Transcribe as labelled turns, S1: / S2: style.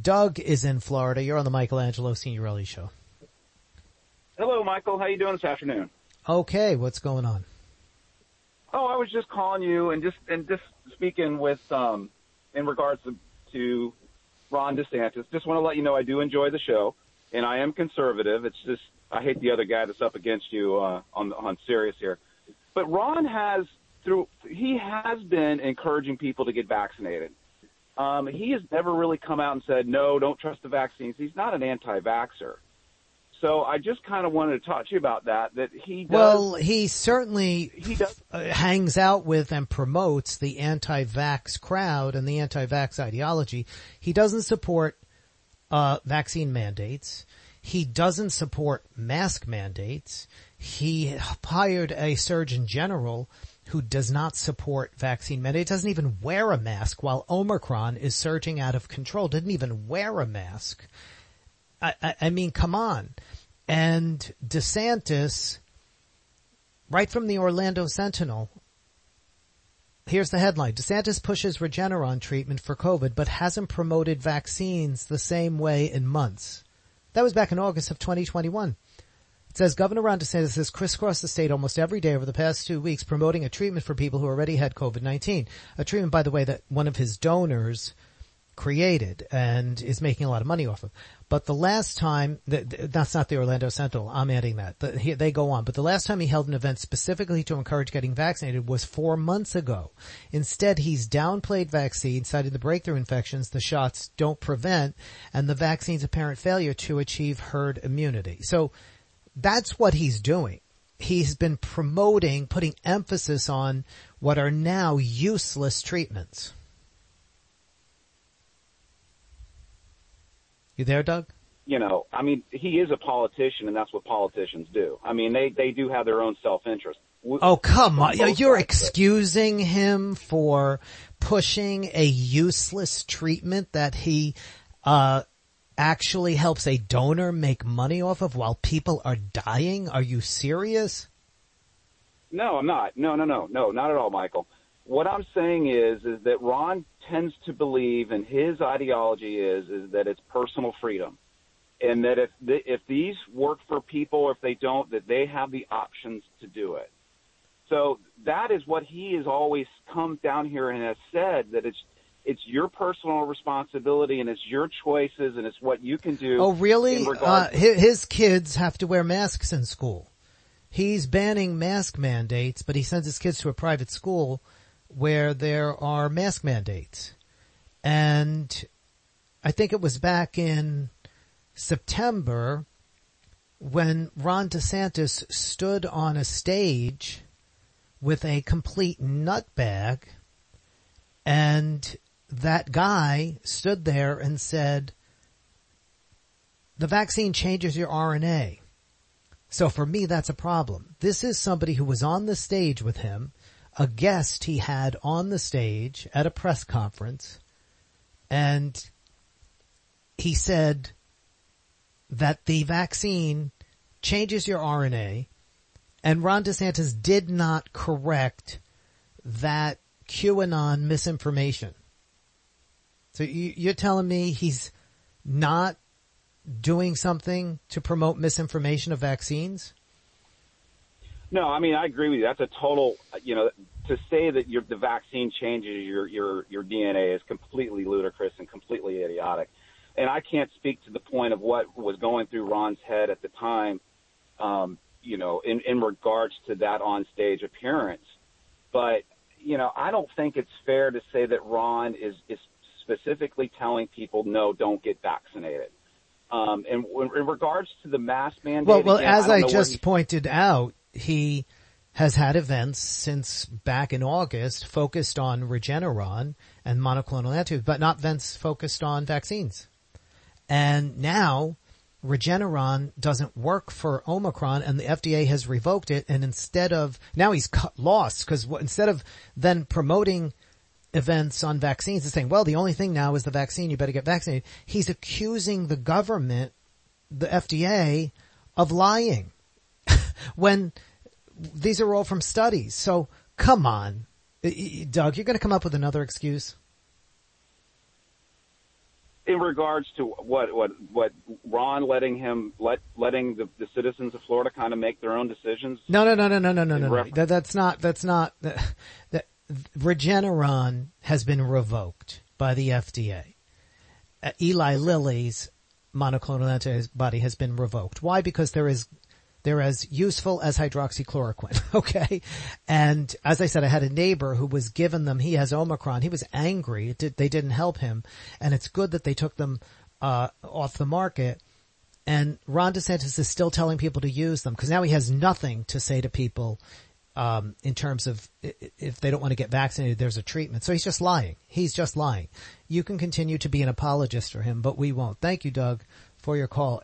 S1: Doug is in Florida. You're on the Michelangelo Signorile show.
S2: Hello, Michael. How you doing this afternoon?
S1: Okay, what's going on?
S2: Oh, I was just calling you and just and just speaking with um in regards to, to Ron DeSantis. Just want to let you know I do enjoy the show, and I am conservative. It's just I hate the other guy that's up against you uh, on on Sirius here. But Ron has through he has been encouraging people to get vaccinated. Um, he has never really come out and said no, don't trust the vaccines. He's not an anti-vaxer. So I just kind of wanted to talk to you about that. That he does,
S1: well, he certainly
S2: he does
S1: uh, hangs out with and promotes the anti-vax crowd and the anti-vax ideology. He doesn't support uh, vaccine mandates. He doesn't support mask mandates. He hired a surgeon general who does not support vaccine mandates, doesn't even wear a mask while Omicron is surging out of control, didn't even wear a mask. I, I, I mean, come on. And DeSantis, right from the Orlando Sentinel, here's the headline. DeSantis pushes Regeneron treatment for COVID, but hasn't promoted vaccines the same way in months. That was back in August of 2021. Says Governor Ron DeSantis has crisscrossed the state almost every day over the past two weeks promoting a treatment for people who already had COVID-19. A treatment, by the way, that one of his donors created and is making a lot of money off of. But the last time, that's not the Orlando Sentinel, I'm adding that. They go on. But the last time he held an event specifically to encourage getting vaccinated was four months ago. Instead, he's downplayed vaccines, citing the breakthrough infections the shots don't prevent, and the vaccine's apparent failure to achieve herd immunity. So that's what he's doing. He's been promoting, putting emphasis on what are now useless treatments. You there, Doug?
S2: You know, I mean, he is a politician, and that's what politicians do. I mean, they they do have their own self interest.
S1: Oh come on! You're excusing him for pushing a useless treatment that he uh, actually helps a donor make money off of while people are dying. Are you serious?
S2: No, I'm not. No, no, no, no, not at all, Michael. What I'm saying is, is that Ron tends to believe, and his ideology is, is that it's personal freedom, and that if the, if these work for people, or if they don't, that they have the options to do it. So that is what he has always come down here and has said that it's it's your personal responsibility and it's your choices and it's what you can do.
S1: Oh, really? Uh, his kids have to wear masks in school. He's banning mask mandates, but he sends his kids to a private school where there are mask mandates. And I think it was back in September when Ron DeSantis stood on a stage with a complete nutbag and that guy stood there and said, the vaccine changes your RNA. So for me, that's a problem. This is somebody who was on the stage with him a guest he had on the stage at a press conference and he said that the vaccine changes your RNA and Ron DeSantis did not correct that QAnon misinformation. So you, are telling me he's not doing something to promote misinformation of vaccines?
S2: No, I mean I agree with you. That's a total, you know, to say that your, the vaccine changes your your your DNA is completely ludicrous and completely idiotic. And I can't speak to the point of what was going through Ron's head at the time, um, you know, in in regards to that on stage appearance. But you know, I don't think it's fair to say that Ron is is specifically telling people no, don't get vaccinated. Um, and in regards to the mask mandate,
S1: well, well,
S2: again,
S1: as
S2: I,
S1: I just pointed out, he has had events since back in August focused on Regeneron and monoclonal antibodies, but not events focused on vaccines. And now Regeneron doesn't work for Omicron and the FDA has revoked it and instead of, now he's cut, lost because instead of then promoting events on vaccines and saying, well, the only thing now is the vaccine, you better get vaccinated. He's accusing the government, the FDA, of lying. when these are all from studies. So come on, Doug, you're going to come up with another excuse.
S2: in regards to what what what Ron letting him let letting the, the citizens of Florida kind of make their own decisions.
S1: No, no, no, no, no, no, no, no. That, that's not. That's not. That, that Regeneron has been revoked by the FDA. Uh, Eli Lilly's monoclonal antibody has been revoked. Why? Because there is they're as useful as hydroxychloroquine. Okay. And as I said, I had a neighbor who was given them, he has Omicron. He was angry. Did, they didn't help him. And it's good that they took them, uh, off the market. And Ron DeSantis is still telling people to use them because now he has nothing to say to people, um, in terms of if they don't want to get vaccinated, there's a treatment. So he's just lying. He's just lying. You can continue to be an apologist for him, but we won't. Thank you, Doug, for your call.